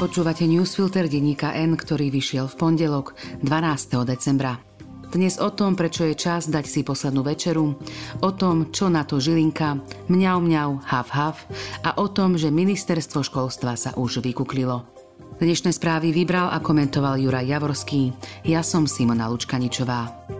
Počúvate newsfilter denníka N, ktorý vyšiel v pondelok 12. decembra. Dnes o tom, prečo je čas dať si poslednú večeru, o tom, čo na to Žilinka, mňau mňau, hav hav a o tom, že ministerstvo školstva sa už vykuklilo. Dnešné správy vybral a komentoval Juraj Javorský. Ja som Simona Lučkaničová.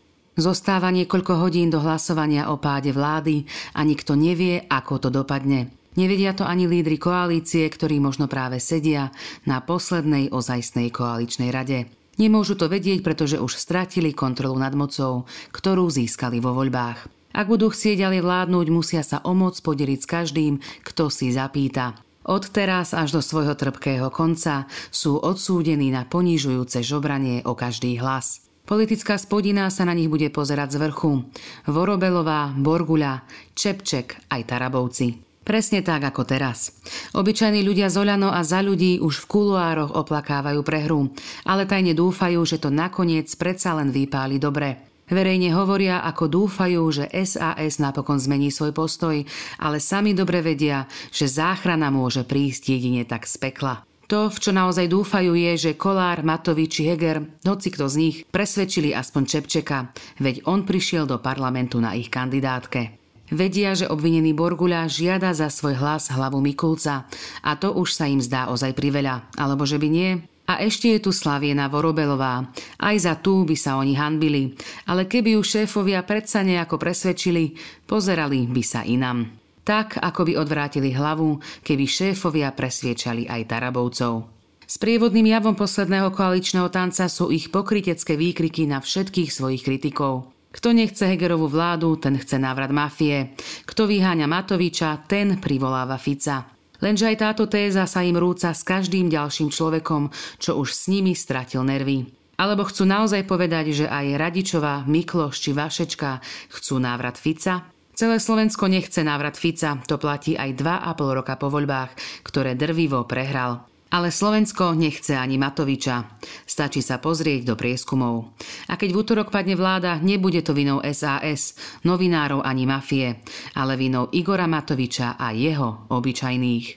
Zostáva niekoľko hodín do hlasovania o páde vlády a nikto nevie, ako to dopadne. Nevedia to ani lídry koalície, ktorí možno práve sedia na poslednej ozajstnej koaličnej rade. Nemôžu to vedieť, pretože už stratili kontrolu nad mocou, ktorú získali vo voľbách. Ak budú chcieť ďalej vládnuť, musia sa o moc podeliť s každým, kto si zapýta. Od teraz až do svojho trpkého konca sú odsúdení na ponižujúce žobranie o každý hlas. Politická spodina sa na nich bude pozerať z vrchu. Vorobelová, Borguľa, Čepček aj Tarabovci. Presne tak ako teraz. Obyčajní ľudia z Oľano a za ľudí už v kuluároch oplakávajú prehru, ale tajne dúfajú, že to nakoniec predsa len vypáli dobre. Verejne hovoria, ako dúfajú, že SAS napokon zmení svoj postoj, ale sami dobre vedia, že záchrana môže prísť jedine tak z pekla. To, v čo naozaj dúfajú, je, že Kolár, Matovič či Heger, hoci kto z nich, presvedčili aspoň Čepčeka, veď on prišiel do parlamentu na ich kandidátke. Vedia, že obvinený Borguľa žiada za svoj hlas hlavu Mikulca a to už sa im zdá ozaj priveľa, alebo že by nie, a ešte je tu Slaviena Vorobelová. Aj za tú by sa oni hanbili. Ale keby ju šéfovia predsa nejako presvedčili, pozerali by sa inam. Tak, ako by odvrátili hlavu, keby šéfovia presviečali aj Tarabovcov. S prievodným javom posledného koaličného tanca sú ich pokrytecké výkriky na všetkých svojich kritikov. Kto nechce Hegerovú vládu, ten chce návrat mafie. Kto vyháňa Matoviča, ten privoláva Fica. Lenže aj táto téza sa im rúca s každým ďalším človekom, čo už s nimi stratil nervy. Alebo chcú naozaj povedať, že aj Radičová, Mikloš či Vašečka chcú návrat Fica? Celé Slovensko nechce návrat Fica, to platí aj 2,5 roka po voľbách, ktoré drvivo prehral. Ale Slovensko nechce ani Matoviča. Stačí sa pozrieť do prieskumov. A keď v útorok padne vláda, nebude to vinou SAS, novinárov ani mafie, ale vinou Igora Matoviča a jeho obyčajných.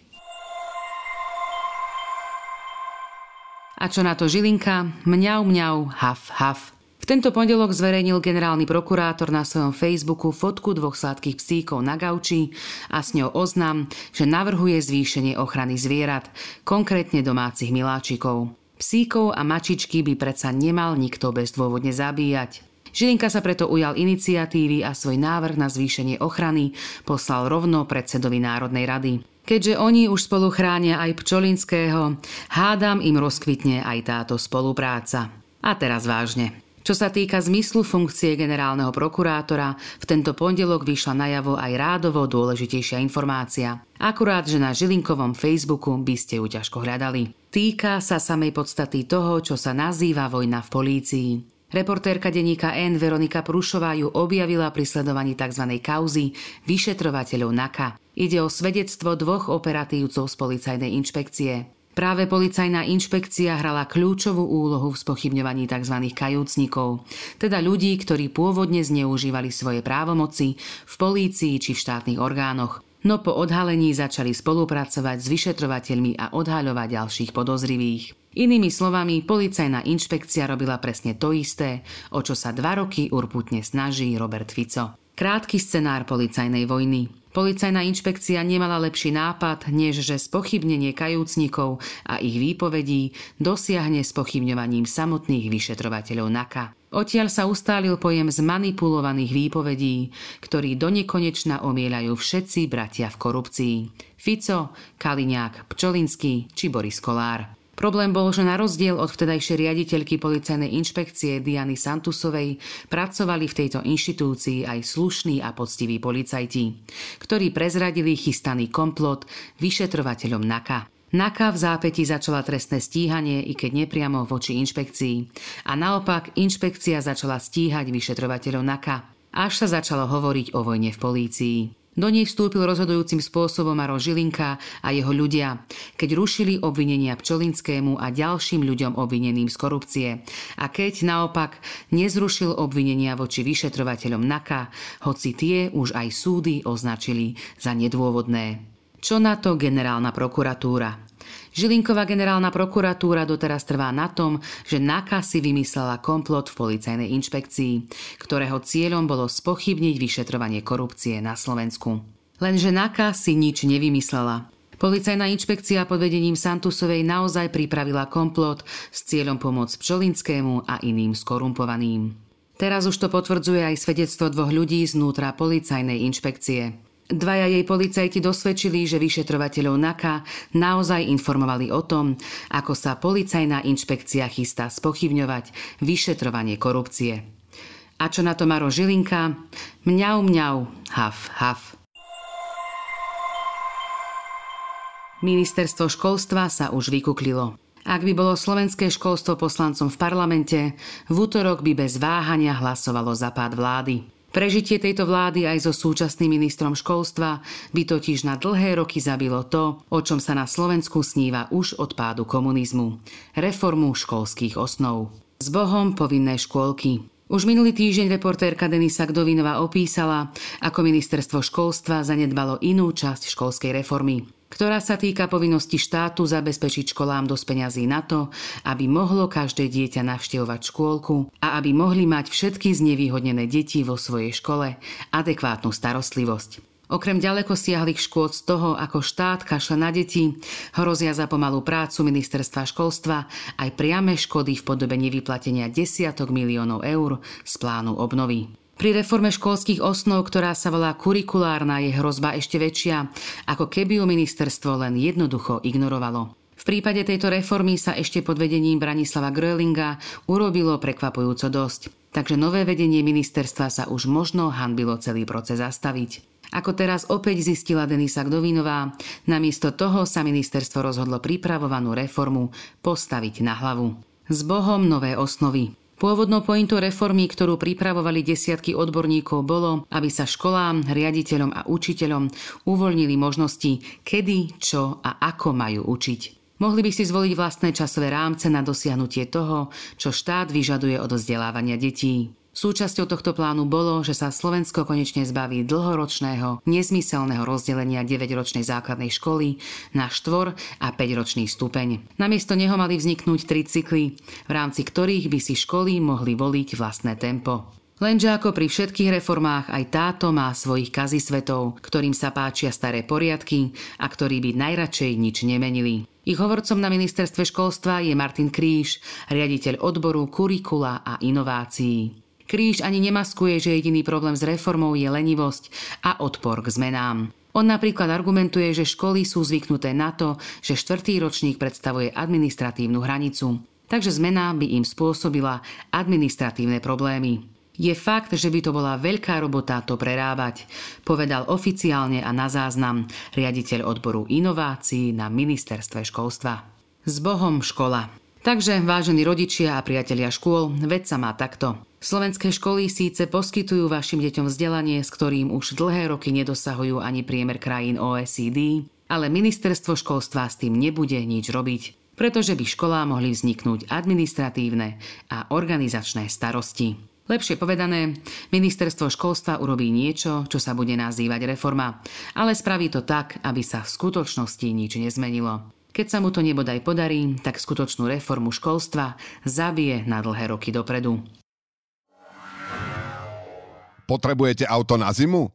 A čo na to Žilinka? Mňau, mňau, haf, haf. V tento pondelok zverejnil generálny prokurátor na svojom Facebooku fotku dvoch sladkých psíkov na gauči a s ňou oznam, že navrhuje zvýšenie ochrany zvierat, konkrétne domácich miláčikov. Psíkov a mačičky by predsa nemal nikto bezdôvodne zabíjať. Žilinka sa preto ujal iniciatívy a svoj návrh na zvýšenie ochrany poslal rovno predsedovi Národnej rady. Keďže oni už spolu chránia aj Pčolinského, hádam im rozkvitne aj táto spolupráca. A teraz vážne. Čo sa týka zmyslu funkcie generálneho prokurátora, v tento pondelok vyšla najavo aj rádovo dôležitejšia informácia. Akurát, že na Žilinkovom Facebooku by ste ju ťažko hľadali. Týka sa samej podstaty toho, čo sa nazýva vojna v polícii. Reportérka denníka N Veronika Prušová ju objavila pri sledovaní tzv. kauzy vyšetrovateľov NAKA. Ide o svedectvo dvoch operatívcov z policajnej inšpekcie. Práve policajná inšpekcia hrala kľúčovú úlohu v spochybňovaní tzv. kajúcnikov, teda ľudí, ktorí pôvodne zneužívali svoje právomoci v polícii či v štátnych orgánoch, no po odhalení začali spolupracovať s vyšetrovateľmi a odhaľovať ďalších podozrivých. Inými slovami, policajná inšpekcia robila presne to isté, o čo sa dva roky urputne snaží Robert Fico. Krátky scenár policajnej vojny. Policajná inšpekcia nemala lepší nápad, než že spochybnenie kajúcnikov a ich výpovedí dosiahne spochybňovaním samotných vyšetrovateľov NAKA. Odtiaľ sa ustálil pojem zmanipulovaných výpovedí, ktorý do nekonečna omielajú všetci bratia v korupcii. Fico, Kaliňák, Pčolinský či Boris Kolár. Problém bol, že na rozdiel od vtedajšej riaditeľky policajnej inšpekcie Diany Santusovej pracovali v tejto inštitúcii aj slušní a poctiví policajti, ktorí prezradili chystaný komplot vyšetrovateľom NAKA. NAKA v zápäti začala trestné stíhanie, i keď nepriamo voči inšpekcii. A naopak inšpekcia začala stíhať vyšetrovateľov NAKA. Až sa začalo hovoriť o vojne v polícii. Do nej vstúpil rozhodujúcim spôsobom Maro Žilinka a jeho ľudia, keď rušili obvinenia Pčolinskému a ďalším ľuďom obvineným z korupcie. A keď naopak nezrušil obvinenia voči vyšetrovateľom NAKA, hoci tie už aj súdy označili za nedôvodné. Čo na to generálna prokuratúra? Žilinková generálna prokuratúra doteraz trvá na tom, že NAKA si vymyslela komplot v policajnej inšpekcii, ktorého cieľom bolo spochybniť vyšetrovanie korupcie na Slovensku. Lenže NAKA si nič nevymyslela. Policajná inšpekcia pod vedením Santusovej naozaj pripravila komplot s cieľom pomôcť Pčolinskému a iným skorumpovaným. Teraz už to potvrdzuje aj svedectvo dvoch ľudí znútra policajnej inšpekcie. Dvaja jej policajti dosvedčili, že vyšetrovateľov NAKA naozaj informovali o tom, ako sa policajná inšpekcia chystá spochybňovať vyšetrovanie korupcie. A čo na to Maro Žilinka? Mňau, mňau, haf, haf. Ministerstvo školstva sa už vykuklilo. Ak by bolo slovenské školstvo poslancom v parlamente, v útorok by bez váhania hlasovalo za pád vlády. Prežitie tejto vlády aj so súčasným ministrom školstva by totiž na dlhé roky zabilo to, o čom sa na Slovensku sníva už od pádu komunizmu. Reformu školských osnov. S Bohom povinné škôlky. Už minulý týždeň reportérka Denisa Gdovinová opísala, ako ministerstvo školstva zanedbalo inú časť školskej reformy ktorá sa týka povinnosti štátu zabezpečiť školám dosť peňazí na to, aby mohlo každé dieťa navštevovať škôlku a aby mohli mať všetky znevýhodnené deti vo svojej škole adekvátnu starostlivosť. Okrem ďaleko siahlých škôd z toho, ako štát kašle na deti, hrozia za pomalú prácu ministerstva školstva aj priame škody v podobe nevyplatenia desiatok miliónov eur z plánu obnovy. Pri reforme školských osnov, ktorá sa volá kurikulárna, je hrozba ešte väčšia, ako keby ju ministerstvo len jednoducho ignorovalo. V prípade tejto reformy sa ešte pod vedením Branislava Grölinga urobilo prekvapujúco dosť. Takže nové vedenie ministerstva sa už možno hanbilo celý proces zastaviť. Ako teraz opäť zistila Denisa Gdovinová, namiesto toho sa ministerstvo rozhodlo pripravovanú reformu postaviť na hlavu. S Bohom nové osnovy. Pôvodnou pointou reformy, ktorú pripravovali desiatky odborníkov, bolo, aby sa školám, riaditeľom a učiteľom uvoľnili možnosti, kedy, čo a ako majú učiť. Mohli by si zvoliť vlastné časové rámce na dosiahnutie toho, čo štát vyžaduje od vzdelávania detí. Súčasťou tohto plánu bolo, že sa Slovensko konečne zbaví dlhoročného, nezmyselného rozdelenia 9-ročnej základnej školy na 4 a 5-ročný stupeň. Namiesto neho mali vzniknúť tri cykly, v rámci ktorých by si školy mohli voliť vlastné tempo. Lenže ako pri všetkých reformách aj táto má svojich kazisvetov, ktorým sa páčia staré poriadky a ktorí by najradšej nič nemenili. Ich hovorcom na ministerstve školstva je Martin Kríž, riaditeľ odboru kurikula a inovácií. Kríž ani nemaskuje, že jediný problém s reformou je lenivosť a odpor k zmenám. On napríklad argumentuje, že školy sú zvyknuté na to, že štvrtý ročník predstavuje administratívnu hranicu, takže zmena by im spôsobila administratívne problémy. Je fakt, že by to bola veľká robota to prerábať, povedal oficiálne a na záznam riaditeľ odboru inovácií na ministerstve školstva. S Bohom škola. Takže, vážení rodičia a priatelia škôl, vec sa má takto. Slovenské školy síce poskytujú vašim deťom vzdelanie, s ktorým už dlhé roky nedosahujú ani priemer krajín OECD, ale ministerstvo školstva s tým nebude nič robiť, pretože by školám mohli vzniknúť administratívne a organizačné starosti. Lepšie povedané, ministerstvo školstva urobí niečo, čo sa bude nazývať reforma, ale spraví to tak, aby sa v skutočnosti nič nezmenilo. Keď sa mu to nebodaj podarí, tak skutočnú reformu školstva zabije na dlhé roky dopredu. Potrebujete auto na zimu?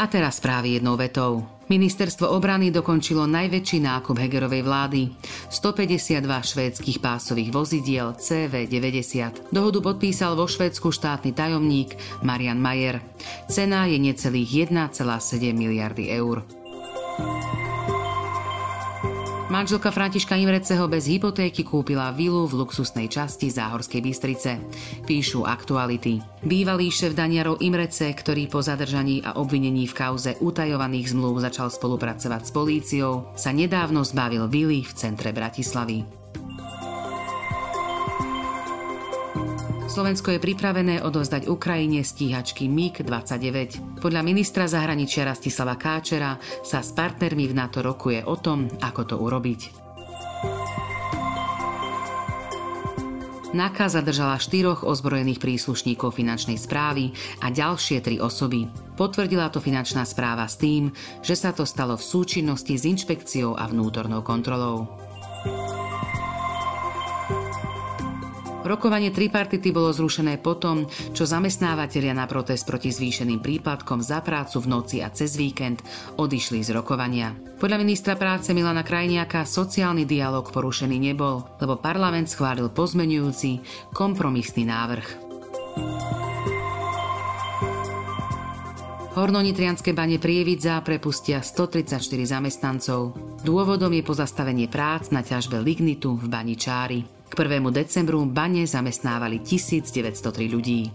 A teraz správy jednou vetou. Ministerstvo obrany dokončilo najväčší nákup Hegerovej vlády. 152 švédskych pásových vozidiel CV-90. Dohodu podpísal vo Švédsku štátny tajomník Marian Majer. Cena je necelých 1,7 miliardy eur. Manželka Františka Imreceho bez hypotéky kúpila vilu v luxusnej časti Záhorskej Bystrice. Píšu aktuality. Bývalý šéf Daniarov Imrece, ktorý po zadržaní a obvinení v kauze utajovaných zmluv začal spolupracovať s políciou, sa nedávno zbavil vily v centre Bratislavy. Slovensko je pripravené odovzdať Ukrajine stíhačky MiG-29. Podľa ministra zahraničia Rastislava Káčera sa s partnermi v NATO rokuje o tom, ako to urobiť. NAKA zadržala štyroch ozbrojených príslušníkov finančnej správy a ďalšie tri osoby. Potvrdila to finančná správa s tým, že sa to stalo v súčinnosti s inšpekciou a vnútornou kontrolou. Rokovanie tripartity bolo zrušené potom, čo zamestnávateľia na protest proti zvýšeným príplatkom za prácu v noci a cez víkend odišli z rokovania. Podľa ministra práce Milana Krajniaka sociálny dialog porušený nebol, lebo parlament schválil pozmenujúci kompromisný návrh. Hornonitrianské bane Prievidza prepustia 134 zamestnancov. Dôvodom je pozastavenie prác na ťažbe lignitu v bani Čári. K 1. decembru bane zamestnávali 1903 ľudí.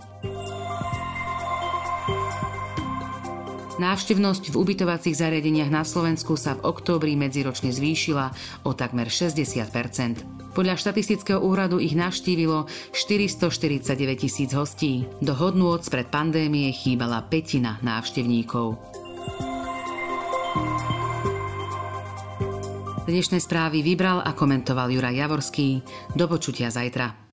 Návštevnosť v ubytovacích zariadeniach na Slovensku sa v októbri medziročne zvýšila o takmer 60% Podľa štatistického úradu ich navštívilo 449 tisíc hostí. Do hodnôt pred pandémie chýbala petina návštevníkov. Dnešné správy vybral a komentoval Juraj Javorský. Do počutia zajtra.